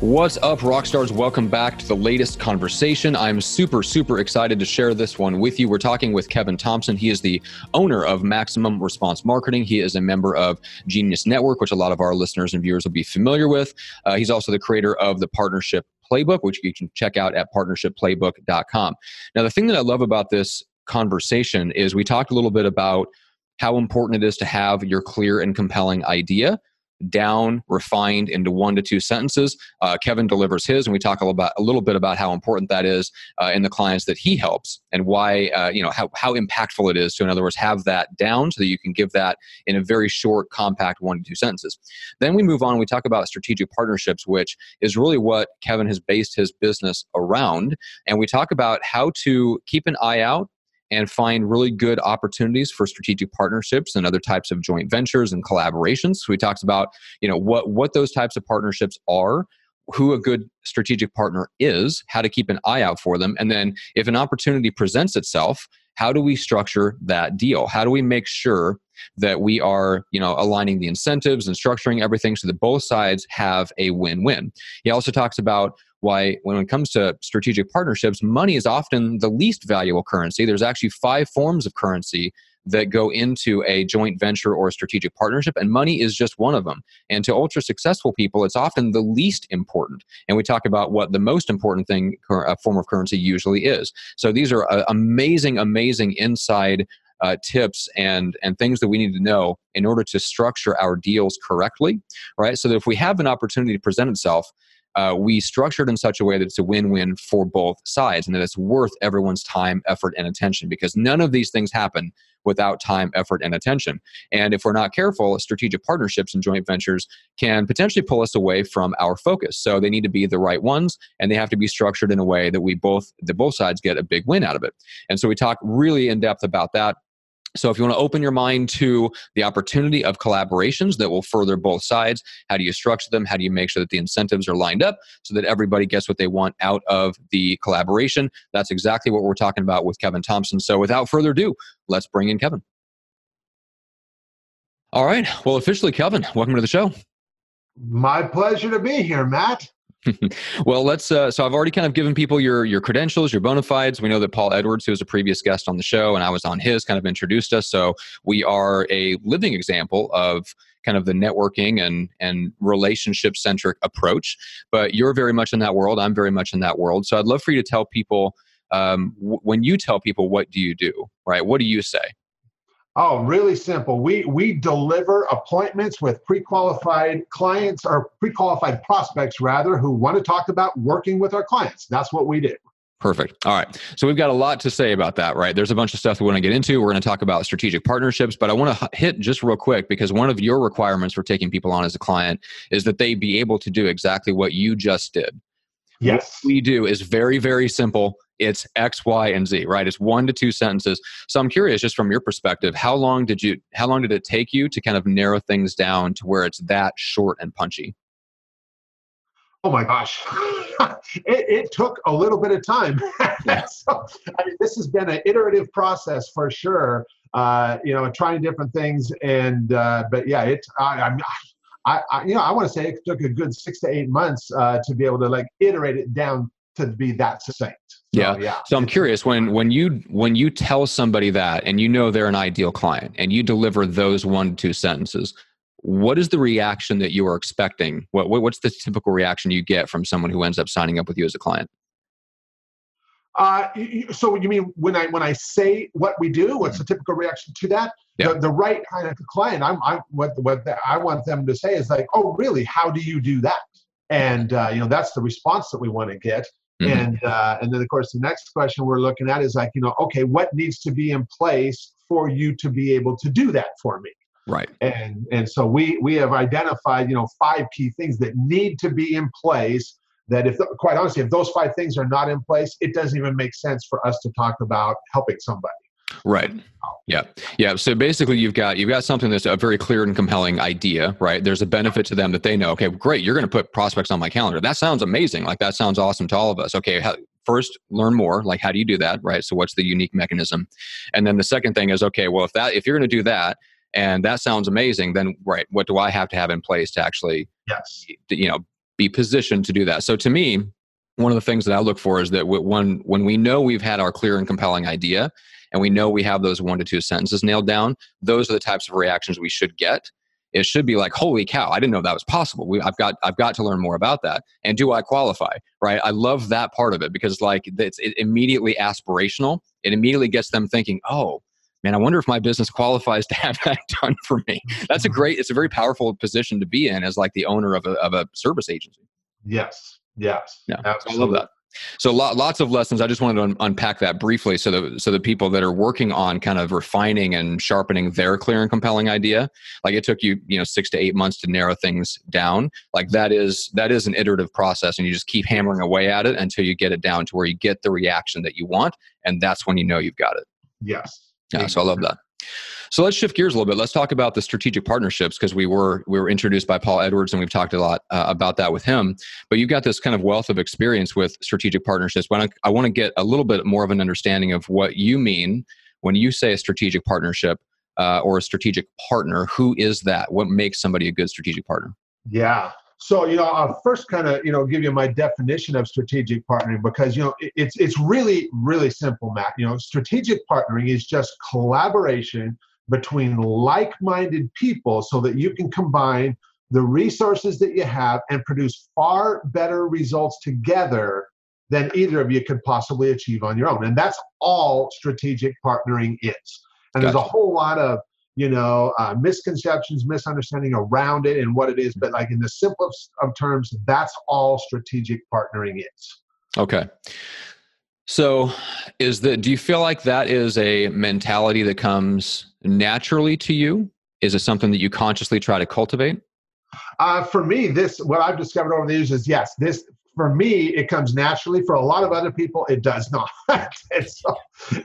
What's up, Rockstars? Welcome back to the latest conversation. I'm super, super excited to share this one with you. We're talking with Kevin Thompson. He is the owner of Maximum Response Marketing. He is a member of Genius Network, which a lot of our listeners and viewers will be familiar with. Uh, he's also the creator of the Partnership Playbook, which you can check out at partnershipplaybook.com. Now, the thing that I love about this conversation is we talked a little bit about how important it is to have your clear and compelling idea down, refined into one to two sentences. Uh, Kevin delivers his, and we talk a little, about, a little bit about how important that is uh, in the clients that he helps, and why uh, you know how how impactful it is to, in other words, have that down so that you can give that in a very short, compact one to two sentences. Then we move on. We talk about strategic partnerships, which is really what Kevin has based his business around, and we talk about how to keep an eye out and find really good opportunities for strategic partnerships and other types of joint ventures and collaborations. So he talks about, you know, what what those types of partnerships are, who a good strategic partner is, how to keep an eye out for them, and then if an opportunity presents itself, how do we structure that deal? How do we make sure that we are, you know, aligning the incentives and structuring everything so that both sides have a win-win? He also talks about why when it comes to strategic partnerships money is often the least valuable currency. There's actually five forms of currency that go into a joint venture or a strategic partnership and money is just one of them. And to ultra successful people it's often the least important. And we talk about what the most important thing a form of currency usually is. So these are uh, amazing amazing inside uh, tips and and things that we need to know in order to structure our deals correctly right? So that if we have an opportunity to present itself uh, we structured in such a way that it's a win-win for both sides and that it's worth everyone's time effort and attention because none of these things happen without time effort and attention. And if we're not careful strategic partnerships and joint ventures can potentially pull us away from our focus. So they need to be the right ones and they have to be structured in a way that we both that both sides get a big win out of it. And so we talk really in depth about that so, if you want to open your mind to the opportunity of collaborations that will further both sides, how do you structure them? How do you make sure that the incentives are lined up so that everybody gets what they want out of the collaboration? That's exactly what we're talking about with Kevin Thompson. So, without further ado, let's bring in Kevin. All right. Well, officially, Kevin, welcome to the show. My pleasure to be here, Matt. well, let's. Uh, so I've already kind of given people your your credentials, your bona fides. We know that Paul Edwards, who was a previous guest on the show, and I was on his, kind of introduced us. So we are a living example of kind of the networking and and relationship centric approach. But you're very much in that world. I'm very much in that world. So I'd love for you to tell people um, w- when you tell people what do you do, right? What do you say? Oh, really simple. We we deliver appointments with pre-qualified clients or pre-qualified prospects rather who want to talk about working with our clients. That's what we do. Perfect. All right. So we've got a lot to say about that, right? There's a bunch of stuff we want to get into. We're going to talk about strategic partnerships, but I want to hit just real quick because one of your requirements for taking people on as a client is that they be able to do exactly what you just did. Yes. What we do is very, very simple it's X, Y, and Z, right? It's one to two sentences. So I'm curious, just from your perspective, how long did you how long did it take you to kind of narrow things down to where it's that short and punchy? Oh my gosh, it, it, took a little bit of time. so, I mean, this has been an iterative process for sure. Uh, you know, trying different things, and uh, but yeah, it. I, I, I, you know, I want to say it took a good six to eight months uh, to be able to like iterate it down to be that succinct. So, yeah. yeah. So I'm curious when when you when you tell somebody that and you know they're an ideal client and you deliver those one to two sentences, what is the reaction that you are expecting? What, what what's the typical reaction you get from someone who ends up signing up with you as a client? Uh, so you mean when I when I say what we do, what's the typical reaction to that? Yeah. The, the right kind of client, I'm, I'm what what the, I want them to say is like, oh, really? How do you do that? And uh, you know that's the response that we want to get. Mm-hmm. And uh, and then of course the next question we're looking at is like you know okay what needs to be in place for you to be able to do that for me Right. And and so we we have identified you know five key things that need to be in place. That if quite honestly, if those five things are not in place, it doesn't even make sense for us to talk about helping somebody. Right. Um, yeah. Yeah. So basically you've got you've got something that's a very clear and compelling idea, right? There's a benefit to them that they know, okay, great, you're going to put prospects on my calendar. That sounds amazing. Like that sounds awesome to all of us. Okay, how, first learn more, like how do you do that, right? So what's the unique mechanism? And then the second thing is, okay, well if that if you're going to do that and that sounds amazing, then right, what do I have to have in place to actually yes, you know, be positioned to do that? So to me, one of the things that I look for is that when when we know we've had our clear and compelling idea and we know we have those one to two sentences nailed down, those are the types of reactions we should get. It should be like, "Holy cow! I didn't know that was possible." We, I've got I've got to learn more about that. And do I qualify? Right? I love that part of it because like it's it immediately aspirational. It immediately gets them thinking, "Oh, man, I wonder if my business qualifies to have that done for me." That's a mm-hmm. great. It's a very powerful position to be in as like the owner of a of a service agency. Yes. Yes. Yeah. I love that. So lot, lots of lessons. I just wanted to un- unpack that briefly, so that so the people that are working on kind of refining and sharpening their clear and compelling idea, like it took you you know six to eight months to narrow things down. Like that is that is an iterative process, and you just keep hammering away at it until you get it down to where you get the reaction that you want, and that's when you know you've got it. Yes. Yeah. So I love that. So let's shift gears a little bit. Let's talk about the strategic partnerships because we were we were introduced by Paul Edwards and we've talked a lot uh, about that with him. But you've got this kind of wealth of experience with strategic partnerships. But I, I want to get a little bit more of an understanding of what you mean when you say a strategic partnership uh, or a strategic partner. Who is that? What makes somebody a good strategic partner? Yeah. So you know, I'll first kind of you know give you my definition of strategic partnering because you know it's it's really really simple, Matt. You know, strategic partnering is just collaboration between like-minded people so that you can combine the resources that you have and produce far better results together than either of you could possibly achieve on your own. And that's all strategic partnering is. And gotcha. there's a whole lot of you know, uh, misconceptions, misunderstanding around it and what it is. But like in the simplest of terms, that's all strategic partnering is. Okay. So, is that? Do you feel like that is a mentality that comes naturally to you? Is it something that you consciously try to cultivate? Uh, for me, this what I've discovered over the years is yes, this for me, it comes naturally. For a lot of other people, it does not. and, so,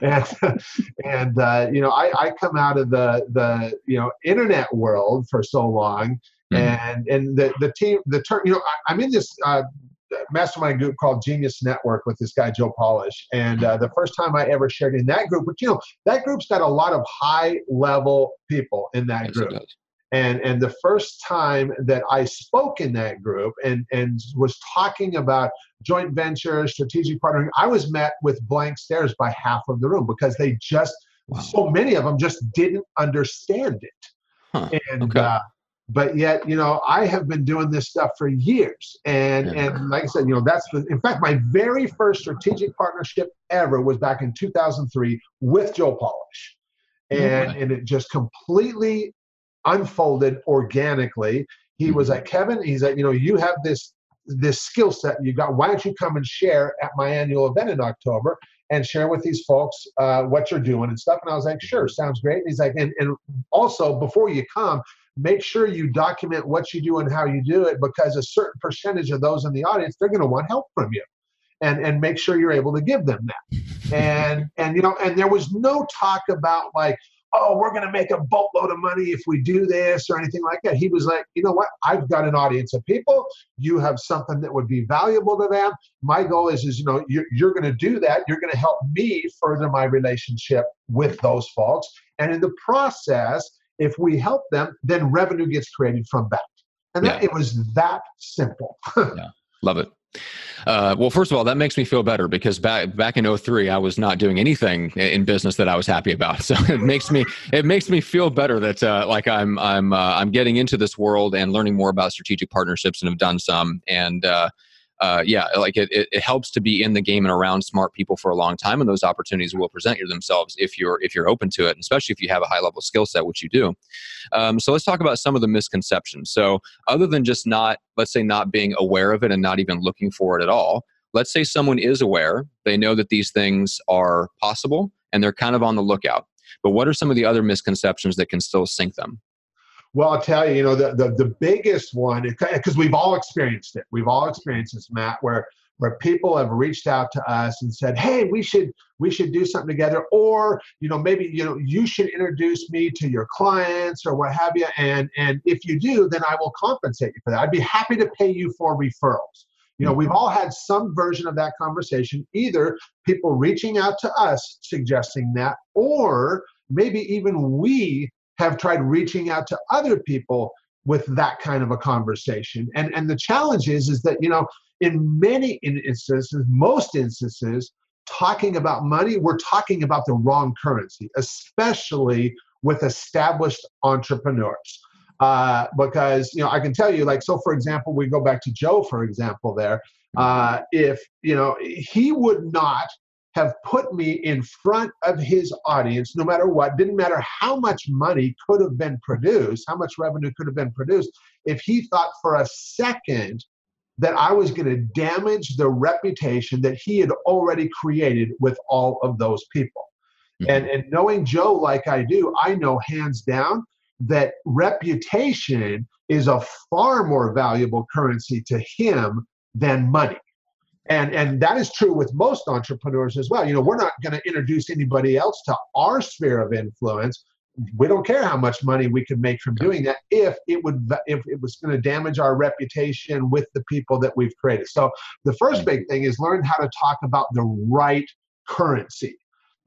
and, and uh, you know, I, I come out of the the you know internet world for so long, mm-hmm. and and the the team the term you know I, am in this uh, mastermind group called Genius Network with this guy Joe Polish, and uh, the first time I ever shared in that group, but you know that group's got a lot of high level people in that yes, group and and the first time that I spoke in that group and and was talking about joint venture, strategic partnering, I was met with blank stares by half of the room because they just wow. so many of them just didn't understand it. Huh. And okay. uh, but yet, you know, I have been doing this stuff for years, and yeah. and like I said, you know, that's the, in fact my very first strategic partnership ever was back in 2003 with Joe Polish, and and it just completely unfolded organically. He was mm-hmm. like, Kevin, he's like, you know, you have this this skill set you got. Why don't you come and share at my annual event in October and share with these folks uh, what you're doing and stuff? And I was like, sure, sounds great. And he's like, and, and also before you come, make sure you document what you do and how you do it because a certain percentage of those in the audience they're going to want help from you and and make sure you're able to give them that and and you know and there was no talk about like oh, we're going to make a boatload of money if we do this or anything like that. He was like, you know what? I've got an audience of people. You have something that would be valuable to them. My goal is, is you know, you're, you're going to do that. You're going to help me further my relationship with those folks. And in the process, if we help them, then revenue gets created from that. And that, it was that simple. yeah, love it. Uh, well, first of all, that makes me feel better because back back in 03, I was not doing anything in business that I was happy about. So it makes me it makes me feel better that uh, like I'm I'm uh, I'm getting into this world and learning more about strategic partnerships and have done some. And uh, yeah, like it, it, it, helps to be in the game and around smart people for a long time, and those opportunities will present themselves if you're if you're open to it, especially if you have a high level skill set, which you do. Um, so let's talk about some of the misconceptions. So other than just not, let's say, not being aware of it and not even looking for it at all, let's say someone is aware, they know that these things are possible, and they're kind of on the lookout. But what are some of the other misconceptions that can still sink them? Well, I'll tell you, you know, the, the, the biggest one, because we've all experienced it. We've all experienced this, Matt, where where people have reached out to us and said, "Hey, we should we should do something together," or you know, maybe you know, you should introduce me to your clients or what have you. And and if you do, then I will compensate you for that. I'd be happy to pay you for referrals. You know, we've all had some version of that conversation, either people reaching out to us suggesting that, or maybe even we have tried reaching out to other people with that kind of a conversation. And and the challenge is is that you know in many instances, most instances, talking about money, we're talking about the wrong currency, especially with established entrepreneurs. Uh, because you know, I can tell you, like, so for example, we go back to Joe, for example, there. Uh, if you know, he would not have put me in front of his audience no matter what didn't matter how much money could have been produced how much revenue could have been produced if he thought for a second that I was going to damage the reputation that he had already created with all of those people. Mm-hmm. And, and knowing Joe like I do, I know hands down that reputation is a far more valuable currency to him than money. And, and that is true with most entrepreneurs as well. You know, we're not going to introduce anybody else to our sphere of influence. We don't care how much money we could make from doing that if it would if it was going to damage our reputation with the people that we've created. So the first mm. big thing is learn how to talk about the right currency.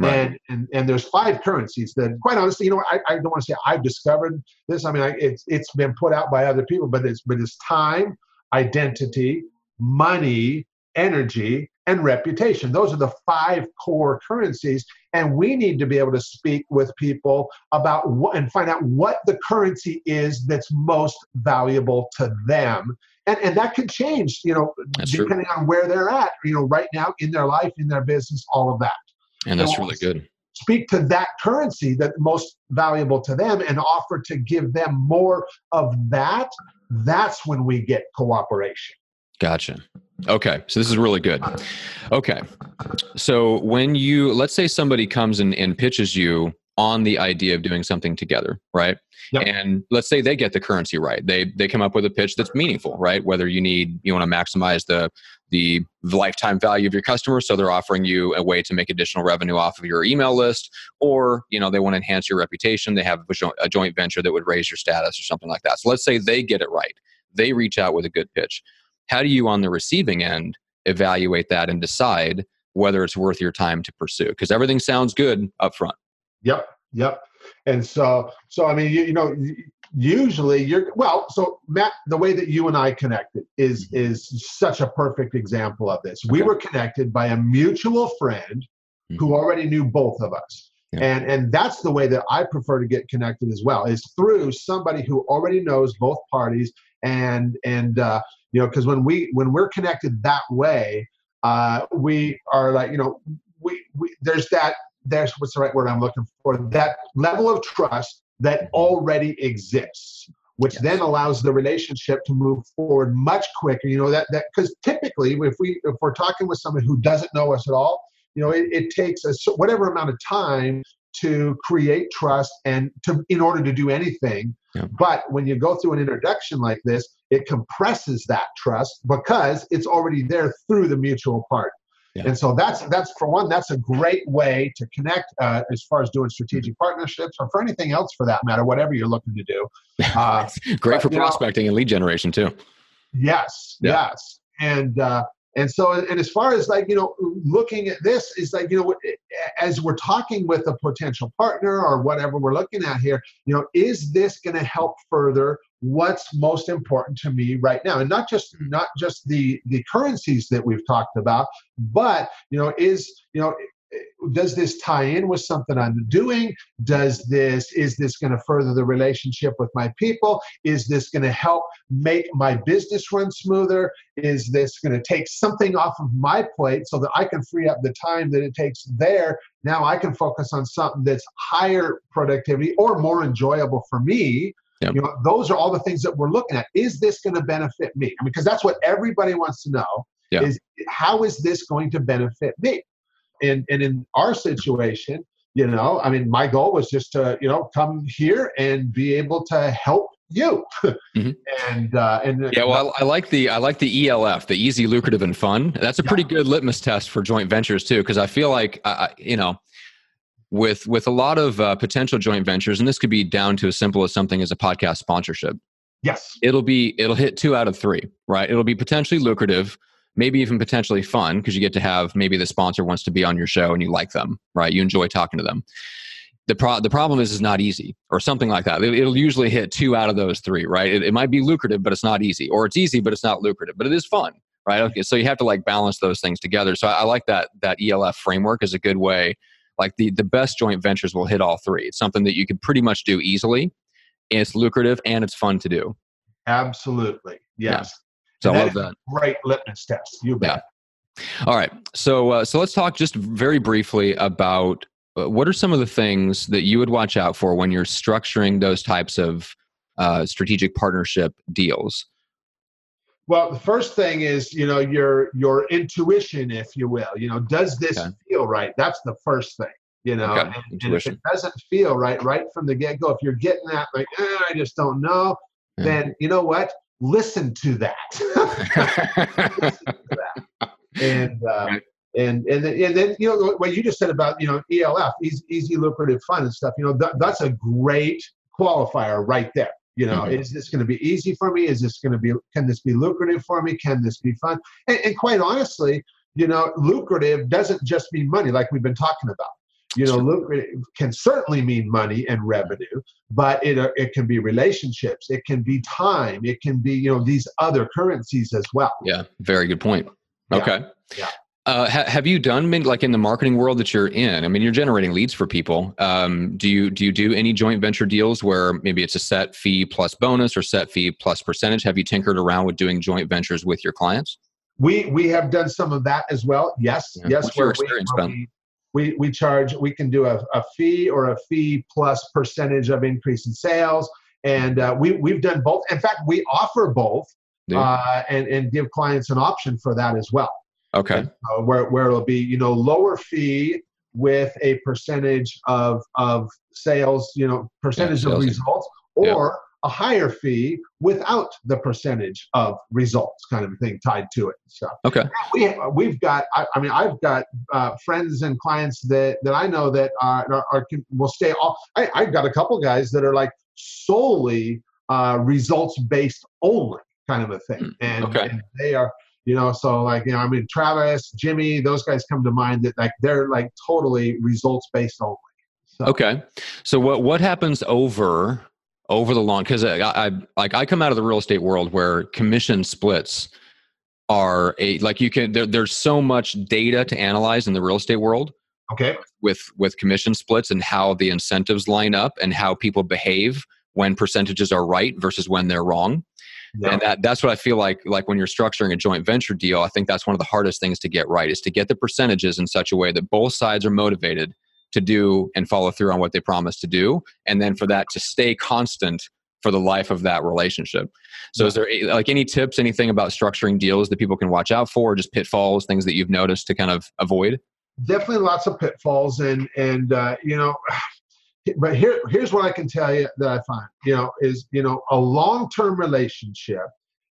Right. and, and and there's five currencies that quite honestly you know i, I don't want to say i've discovered this. I mean I, it's it's been put out by other people but it's but it's time identity money energy and reputation. Those are the five core currencies. And we need to be able to speak with people about what, and find out what the currency is that's most valuable to them. And, and that can change, you know, that's depending true. on where they're at, you know, right now in their life, in their business, all of that. And that's so really good. Speak to that currency that's most valuable to them and offer to give them more of that. That's when we get cooperation. Gotcha. Okay, so this is really good. Okay, so when you let's say somebody comes and, and pitches you on the idea of doing something together, right? Yep. And let's say they get the currency right. They they come up with a pitch that's meaningful, right? Whether you need you want to maximize the the lifetime value of your customer, so they're offering you a way to make additional revenue off of your email list, or you know they want to enhance your reputation. They have a joint venture that would raise your status or something like that. So let's say they get it right. They reach out with a good pitch how do you on the receiving end evaluate that and decide whether it's worth your time to pursue? Because everything sounds good up front yep yep. And so so i mean you, you know usually you're well so matt the way that you and i connected is mm-hmm. is such a perfect example of this. We were connected by a mutual friend mm-hmm. who already knew both of us yeah. and and that's the way that i prefer to get connected as well is through somebody who already knows both parties and and uh, you know because when we when we're connected that way uh, we are like you know we, we there's that there's what's the right word i'm looking for that level of trust that mm-hmm. already exists which yes. then allows the relationship to move forward much quicker you know that that because typically if we if we're talking with someone who doesn't know us at all you know it, it takes a whatever amount of time to create trust and to in order to do anything yeah. but when you go through an introduction like this it compresses that trust because it's already there through the mutual part yeah. and so that's that's for one that's a great way to connect uh, as far as doing strategic partnerships or for anything else for that matter whatever you're looking to do uh, great but, for prospecting know, and lead generation too yes yeah. yes and uh, and so, and as far as like, you know, looking at this is like, you know, as we're talking with a potential partner or whatever we're looking at here, you know, is this going to help further what's most important to me right now? And not just, not just the, the currencies that we've talked about, but, you know, is, you know, does this tie in with something i'm doing does this is this going to further the relationship with my people is this going to help make my business run smoother is this going to take something off of my plate so that i can free up the time that it takes there now i can focus on something that's higher productivity or more enjoyable for me Yep. You know, those are all the things that we're looking at. Is this going to benefit me? I mean, because that's what everybody wants to know. Yep. Is how is this going to benefit me? And and in our situation you know i mean my goal was just to you know come here and be able to help you. mm-hmm. And uh, and yeah, well, I, I, like the I like the ELF, the easy, lucrative, and fun. That's a pretty yeah. good litmus test for joint ventures too, because I feel like uh, you know with with a lot of uh, potential joint ventures, and this could be down to as simple as something as a podcast sponsorship. Yes, it'll be it'll hit two out of three, right? It'll be potentially lucrative, maybe even potentially fun because you get to have maybe the sponsor wants to be on your show and you like them, right? You enjoy talking to them. The pro- the problem is it's not easy or something like that. It, will usually hit two out of those three, right? It, it might be lucrative, but it's not easy, or it's easy, but it's not lucrative, but it is fun, right? Okay, so you have to like balance those things together. So I, I like that that ELF framework is a good way like the the best joint ventures will hit all three it's something that you can pretty much do easily it's lucrative and it's fun to do absolutely yes yeah. So i love that great litmus test you bet yeah. all right so uh, so let's talk just very briefly about uh, what are some of the things that you would watch out for when you're structuring those types of uh, strategic partnership deals well, the first thing is, you know, your your intuition, if you will. You know, does this okay. feel right? That's the first thing. You know, okay. and, and, if it doesn't feel right right from the get go, if you're getting that like, eh, I just don't know, yeah. then you know what? Listen to that. Listen to that. And uh, and and then, and then you know what you just said about you know ELF, easy, easy lucrative fun and stuff. You know, that, that's a great qualifier right there you know, mm-hmm. is this going to be easy for me? Is this going to be, can this be lucrative for me? Can this be fun? And, and quite honestly, you know, lucrative doesn't just mean money like we've been talking about. You know, lucrative can certainly mean money and revenue, but it, uh, it can be relationships, it can be time, it can be, you know, these other currencies as well. Yeah, very good point. Okay. Yeah. yeah. Uh, ha- have you done like in the marketing world that you're in? I mean, you're generating leads for people. Um, do you do you do any joint venture deals where maybe it's a set fee plus bonus or set fee plus percentage? Have you tinkered around with doing joint ventures with your clients? We we have done some of that as well. Yes, yeah. yes. What's your experience we, been? We, we charge. We can do a, a fee or a fee plus percentage of increase in sales, and uh, we we've done both. In fact, we offer both, uh, and and give clients an option for that as well. Okay. Uh, where where it'll be you know lower fee with a percentage of of sales, you know, percentage yeah, of results, or yeah. A higher fee without the percentage of results, kind of thing tied to it. So okay, we we've got. I, I mean, I've got uh, friends and clients that that I know that are, are, are will stay off. I, I've got a couple guys that are like solely uh, results based only kind of a thing, hmm, and, okay. and they are you know so like you know i mean travis jimmy those guys come to mind that like they're like totally results based only so. okay so what what happens over over the long because I, I like i come out of the real estate world where commission splits are a like you can there, there's so much data to analyze in the real estate world okay with with commission splits and how the incentives line up and how people behave when percentages are right versus when they're wrong yeah. and that that's what i feel like like when you're structuring a joint venture deal i think that's one of the hardest things to get right is to get the percentages in such a way that both sides are motivated to do and follow through on what they promise to do and then for that to stay constant for the life of that relationship so yeah. is there like any tips anything about structuring deals that people can watch out for just pitfalls things that you've noticed to kind of avoid definitely lots of pitfalls and and uh, you know but here here's what I can tell you that I find you know is you know a long term relationship.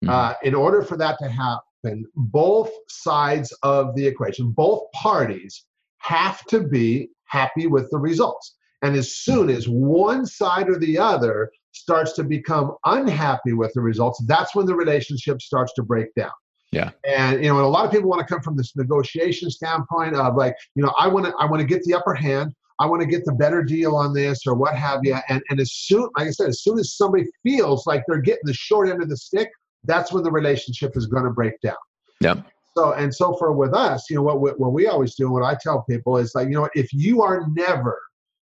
Mm-hmm. Uh, in order for that to happen, both sides of the equation, both parties have to be happy with the results. And as soon as one side or the other starts to become unhappy with the results, that's when the relationship starts to break down. Yeah. And you know, and a lot of people want to come from this negotiation standpoint of like, you know, I want to I want to get the upper hand. I want to get the better deal on this or what have you. And, and as soon, like I said, as soon as somebody feels like they're getting the short end of the stick, that's when the relationship is going to break down. Yeah. So, and so for with us, you know, what, what we always do, what I tell people is like, you know, if you are never,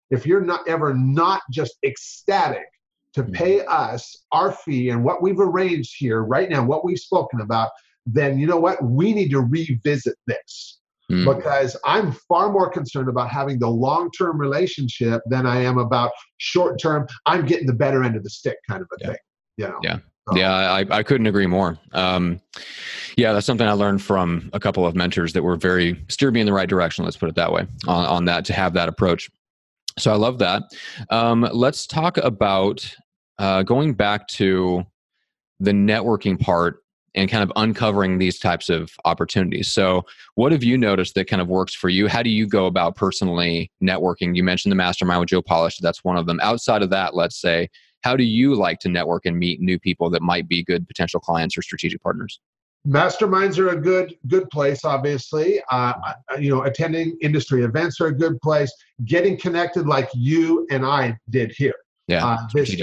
if you're not ever not just ecstatic to mm-hmm. pay us our fee and what we've arranged here right now, what we've spoken about, then you know what? We need to revisit this mm. because I'm far more concerned about having the long term relationship than I am about short term. I'm getting the better end of the stick kind of a yeah. thing. You know? Yeah. So. Yeah, I, I couldn't agree more. Um, yeah, that's something I learned from a couple of mentors that were very steered me in the right direction. Let's put it that way on, on that to have that approach. So I love that. Um, let's talk about uh, going back to the networking part and kind of uncovering these types of opportunities. So, what have you noticed that kind of works for you? How do you go about personally networking? You mentioned the mastermind with Joe Polish, that's one of them. Outside of that, let's say, how do you like to network and meet new people that might be good potential clients or strategic partners? masterminds are a good good place obviously. Uh, you know attending industry events are a good place. Getting connected like you and i did here. Yeah uh, this,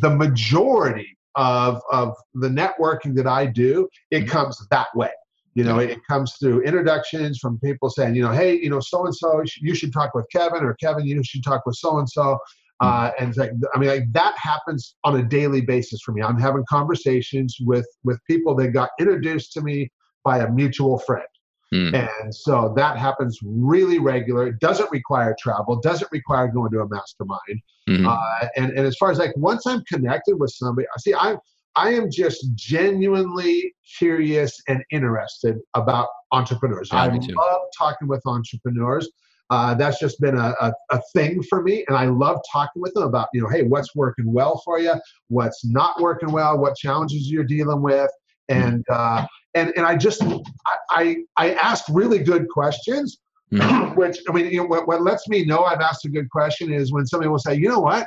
the majority of of the networking that i do it mm-hmm. comes that way. You know it comes through introductions from people saying you know hey you know so and so you should talk with kevin or kevin you should talk with so and so uh, and like, I mean, like that happens on a daily basis for me. I'm having conversations with with people that got introduced to me by a mutual friend. Mm. And so that happens really regular. It doesn't require travel, doesn't require going to a mastermind. Mm-hmm. Uh, and, and as far as like once I'm connected with somebody, I see I'm I am just genuinely curious and interested about entrepreneurs. Yeah, I love talking with entrepreneurs. Uh, that's just been a, a, a, thing for me. And I love talking with them about, you know, hey, what's working well for you? What's not working well? What challenges you're dealing with? And, uh, and, and I just, I, I, I asked really good questions, mm-hmm. which, I mean, you know, what, what lets me know I've asked a good question is when somebody will say, you know what,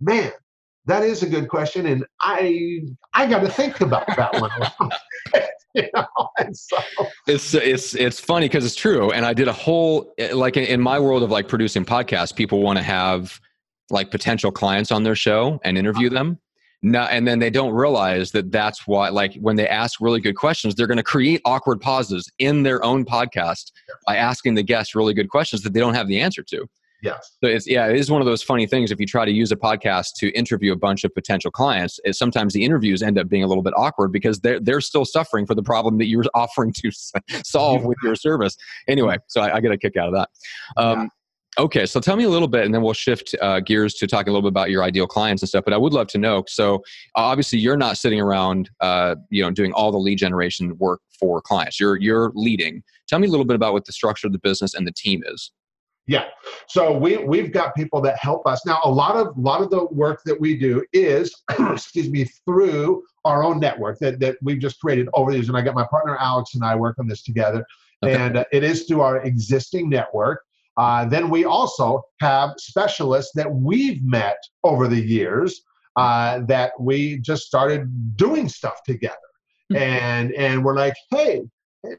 man, that is a good question. And I, I got to think about that one. you know? so. It's it's it's funny because it's true, and I did a whole like in, in my world of like producing podcasts, people want to have like potential clients on their show and interview uh-huh. them. No, and then they don't realize that that's why, like, when they ask really good questions, they're going to create awkward pauses in their own podcast by asking the guests really good questions that they don't have the answer to. Yes. So it's yeah, it is one of those funny things. If you try to use a podcast to interview a bunch of potential clients, it, sometimes the interviews end up being a little bit awkward because they're they're still suffering for the problem that you're offering to solve with your service. Anyway, so I, I get a kick out of that. Um, yeah. Okay, so tell me a little bit, and then we'll shift uh, gears to talking a little bit about your ideal clients and stuff. But I would love to know. So obviously, you're not sitting around, uh, you know, doing all the lead generation work for clients. You're you're leading. Tell me a little bit about what the structure of the business and the team is. Yeah. So we we've got people that help us. Now a lot of a lot of the work that we do is excuse me through our own network that, that we've just created over these. And I got my partner Alex and I work on this together. Okay. And uh, it is through our existing network. Uh, then we also have specialists that we've met over the years uh, that we just started doing stuff together. Mm-hmm. And and we're like, hey,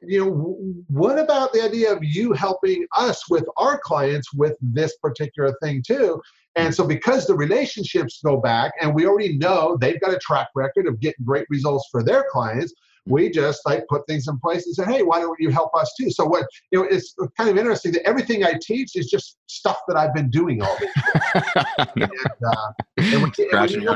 you know what about the idea of you helping us with our clients with this particular thing too? And so because the relationships go back and we already know they've got a track record of getting great results for their clients we just like put things in place and say hey why don't you help us too? So what you know it's kind of interesting that everything i teach is just stuff that i've been doing all this and, uh, and, we, and we, you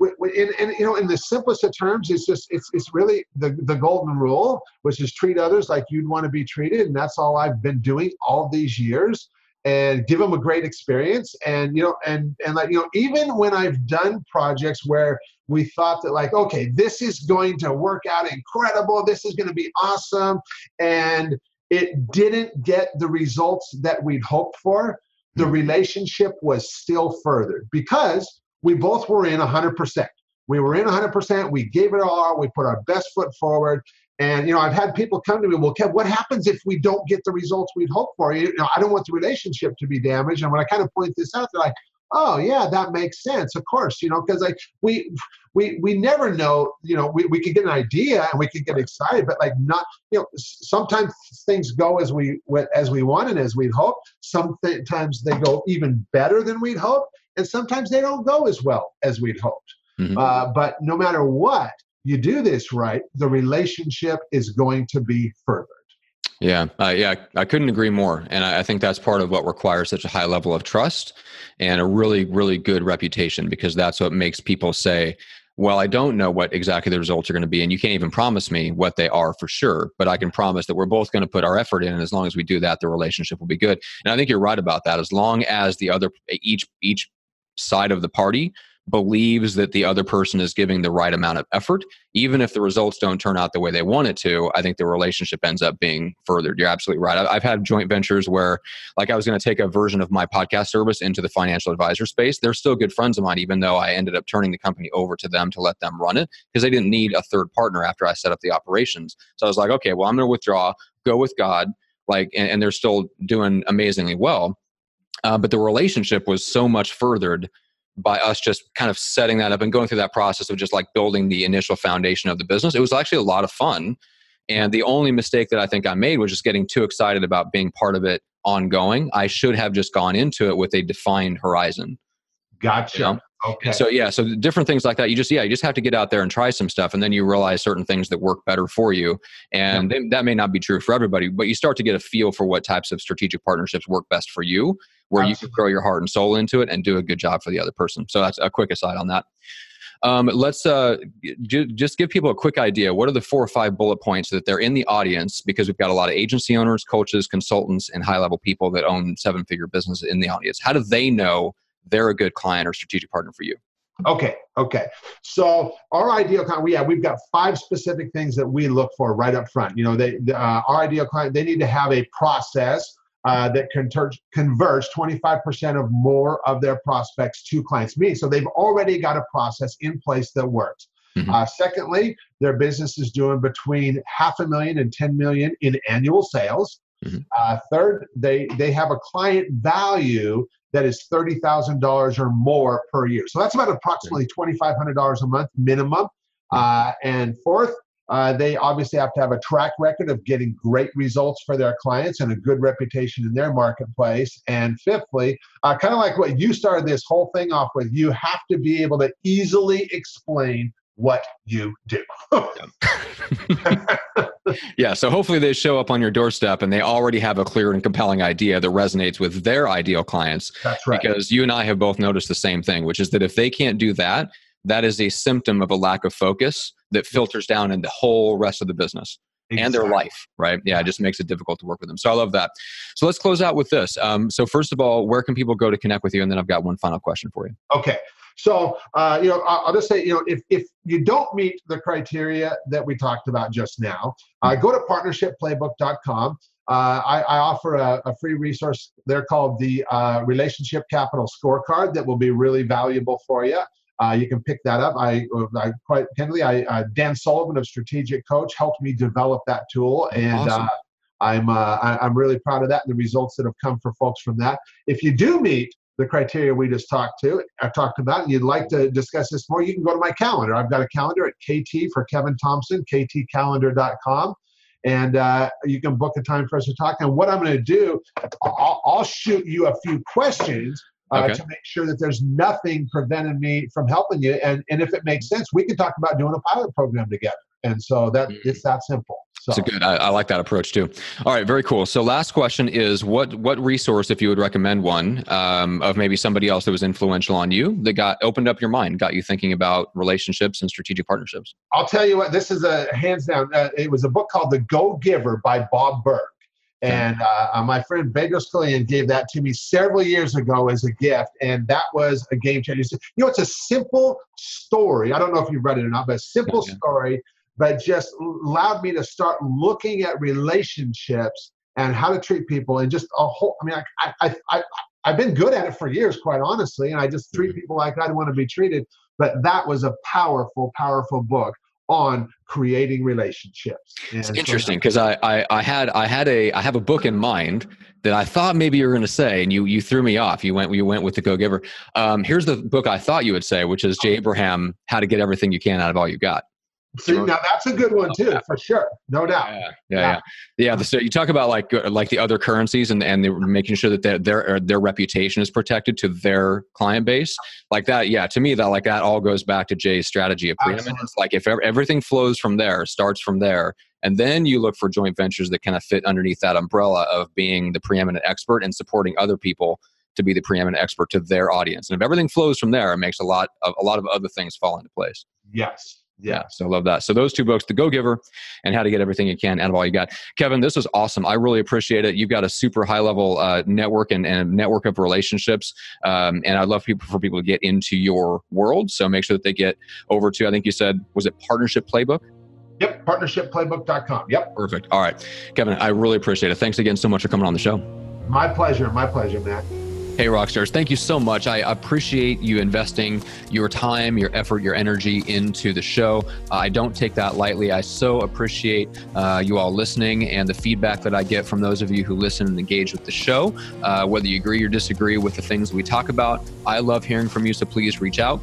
in, in, you know, in the simplest of terms, it's just it's it's really the the golden rule, which is treat others like you'd want to be treated, and that's all I've been doing all these years, and give them a great experience, and you know, and and like you know, even when I've done projects where we thought that like, okay, this is going to work out incredible, this is going to be awesome, and it didn't get the results that we'd hoped for. The hmm. relationship was still furthered because we both were in 100%. We were in 100%. We gave it all. We put our best foot forward. And you know, I've had people come to me, well, Kev, what happens if we don't get the results we'd hoped for? You know, I don't want the relationship to be damaged. And when I kind of point this out, they're like, oh yeah, that makes sense. Of course, you know, because like we we we never know, you know, we, we could get an idea and we could get excited, but like not, you know, sometimes things go as we as we want and as we'd hope. Sometimes they go even better than we'd hoped and sometimes they don't go as well as we'd hoped. Mm-hmm. Uh, but no matter what, you do this right, the relationship is going to be furthered. Yeah, uh, yeah, I couldn't agree more, and I, I think that's part of what requires such a high level of trust and a really, really good reputation because that's what makes people say, well, I don't know what exactly the results are going to be, and you can't even promise me what they are for sure. But I can promise that we're both going to put our effort in, and as long as we do that, the relationship will be good. And I think you're right about that. As long as the other each each side of the party believes that the other person is giving the right amount of effort, even if the results don't turn out the way they want it to, I think the relationship ends up being furthered. You're absolutely right. I've had joint ventures where, like, I was going to take a version of my podcast service into the financial advisor space. They're still good friends of mine, even though I ended up turning the company over to them to let them run it because they didn't need a third partner after I set up the operations. So I was like, okay, well, I'm going to withdraw, go with God, like, and, and they're still doing amazingly well. Uh, but the relationship was so much furthered by us just kind of setting that up and going through that process of just like building the initial foundation of the business. It was actually a lot of fun. And the only mistake that I think I made was just getting too excited about being part of it ongoing. I should have just gone into it with a defined horizon. Gotcha. You know? Okay. So yeah, so different things like that. You just yeah, you just have to get out there and try some stuff, and then you realize certain things that work better for you, and yeah. that may not be true for everybody, but you start to get a feel for what types of strategic partnerships work best for you, where Absolutely. you can throw your heart and soul into it and do a good job for the other person. So that's a quick aside on that. Um, let's uh, j- just give people a quick idea. What are the four or five bullet points that they're in the audience? Because we've got a lot of agency owners, coaches, consultants, and high level people that own seven figure businesses in the audience. How do they know they're a good client or strategic partner for you? Okay, okay. So our ideal client, we yeah, we've got five specific things that we look for right up front. You know, they uh, our ideal client, they need to have a process uh, that converts converts 25% of more of their prospects to clients. Me, so they've already got a process in place that works. Mm-hmm. Uh, secondly, their business is doing between half a million and 10 million in annual sales. Mm-hmm. Uh, third, they they have a client value that is $30,000 or more per year. So that's about approximately $2,500 a month minimum. Uh, and fourth, uh, they obviously have to have a track record of getting great results for their clients and a good reputation in their marketplace. And fifthly, uh, kind of like what you started this whole thing off with, you have to be able to easily explain what you do. yeah, so hopefully they show up on your doorstep and they already have a clear and compelling idea that resonates with their ideal clients. That's right. Because you and I have both noticed the same thing, which is that if they can't do that, that is a symptom of a lack of focus that filters down in the whole rest of the business. Exactly. and their life, right? Yeah, it just makes it difficult to work with them. So I love that. So let's close out with this. Um, so first of all, where can people go to connect with you? And then I've got one final question for you. Okay. So, uh, you know, I'll just say, you know, if, if you don't meet the criteria that we talked about just now, uh, go to partnershipplaybook.com. Uh, I, I, offer a, a, free resource. They're called the uh, Relationship Capital Scorecard that will be really valuable for you. Uh, you can pick that up. I, I quite candidly, I, uh, Dan Sullivan of Strategic Coach helped me develop that tool, and awesome. I'm I, I'm really proud of that and the results that have come for folks from that. If you do meet the criteria we just talked to, I talked about, and you'd like to discuss this more, you can go to my calendar. I've got a calendar at KT for Kevin Thompson, ktcalendar.com. And uh, you can book a time for us to talk. And what I'm going to do, I'll, I'll, shoot you a few questions uh, okay. to make sure that there's nothing preventing me from helping you. And, and if it makes sense, we can talk about doing a pilot program together. And so that mm-hmm. it's that simple. So. It's a good. I, I, like that approach too. All right, very cool. So, last question is what what resource, if you would recommend one, um, of maybe somebody else that was influential on you that got opened up your mind, got you thinking about relationships and strategic partnerships? I'll tell you what. This is a hands down. Uh, it was a book called The Go Giver by Bob Burg. And uh, my friend Pedro Scallion gave that to me several years ago as a gift, and that was a game changer. You know, it's a simple story. I don't know if you've read it or not, but a simple yeah. story but just allowed me to start looking at relationships and how to treat people and just a whole i mean i i, I I've been good at it for years, quite honestly, and I just treat mm-hmm. people like I want to be treated. But that was a powerful, powerful book on creating relationships. And it's interesting because I, I, I had I had a I have a book in mind that I thought maybe you were going to say, and you you threw me off. You went you went with the Go Giver. Um, here's the book I thought you would say, which is Jay Abraham, How to Get Everything You Can Out of All You Got. See, now that's a good one too, for sure, no doubt. Yeah, yeah, yeah. yeah. The, so you talk about like uh, like the other currencies and and they're making sure that their their uh, their reputation is protected to their client base, like that. Yeah, to me that like that all goes back to Jay's strategy of preeminence. Like if everything flows from there, starts from there, and then you look for joint ventures that kind of fit underneath that umbrella of being the preeminent expert and supporting other people to be the preeminent expert to their audience. And if everything flows from there, it makes a lot of a lot of other things fall into place. Yes. Yeah. yeah. So love that. So those two books, The Go Giver and How to Get Everything You Can Out of All You Got. Kevin, this was awesome. I really appreciate it. You've got a super high level uh, network and, and network of relationships. Um, and I'd love people for people to get into your world. So make sure that they get over to, I think you said, was it Partnership Playbook? Yep. Partnershipplaybook.com. Yep. Perfect. All right. Kevin, I really appreciate it. Thanks again so much for coming on the show. My pleasure. My pleasure, Matt. Hey, Rockstars, thank you so much. I appreciate you investing your time, your effort, your energy into the show. Uh, I don't take that lightly. I so appreciate uh, you all listening and the feedback that I get from those of you who listen and engage with the show. Uh, whether you agree or disagree with the things we talk about, I love hearing from you, so please reach out.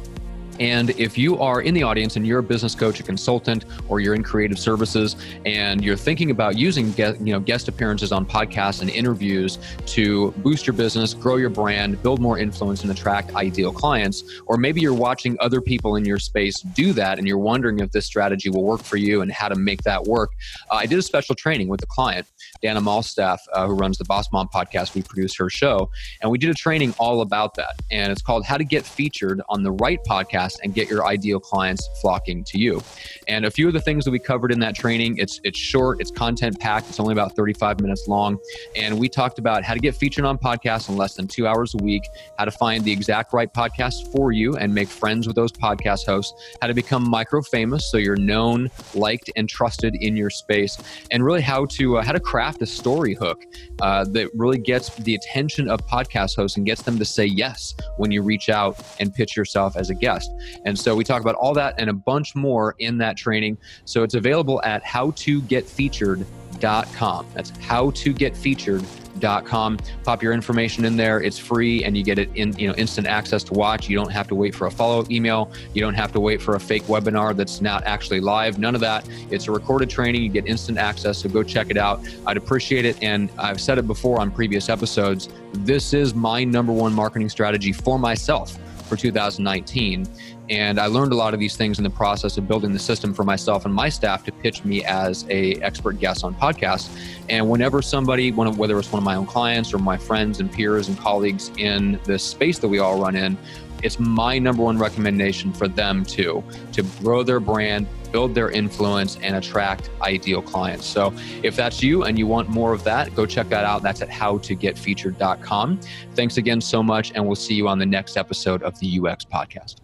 And if you are in the audience and you're a business coach, a consultant, or you're in creative services and you're thinking about using you know, guest appearances on podcasts and interviews to boost your business, grow your brand, build more influence, and attract ideal clients, or maybe you're watching other people in your space do that and you're wondering if this strategy will work for you and how to make that work, uh, I did a special training with a client, Dana Malstaff, uh, who runs the Boss Mom podcast. We produce her show, and we did a training all about that. And it's called How to Get Featured on the Right Podcast podcast and get your ideal clients flocking to you. And a few of the things that we covered in that training, it's it's short, it's content packed, it's only about 35 minutes long, and we talked about how to get featured on podcasts in less than 2 hours a week, how to find the exact right podcast for you and make friends with those podcast hosts, how to become micro famous so you're known, liked and trusted in your space, and really how to uh, how to craft a story hook uh, that really gets the attention of podcast hosts and gets them to say yes when you reach out and pitch yourself as a guest. And so we talk about all that and a bunch more in that training. So it's available at howtogetfeatured.com. That's howtogetfeatured.com. Pop your information in there. It's free and you get it in, you know, instant access to watch. You don't have to wait for a follow-up email. You don't have to wait for a fake webinar that's not actually live. None of that. It's a recorded training. You get instant access. So go check it out. I'd appreciate it. And I've said it before on previous episodes. This is my number one marketing strategy for myself for 2019. And I learned a lot of these things in the process of building the system for myself and my staff to pitch me as a expert guest on podcasts. And whenever somebody, whether it's one of my own clients or my friends and peers and colleagues in the space that we all run in, it's my number one recommendation for them too to grow their brand build their influence and attract ideal clients. So if that's you and you want more of that go check that out. That's at howtogetfeatured.com thanks again so much and we'll see you on the next episode of the ux podcast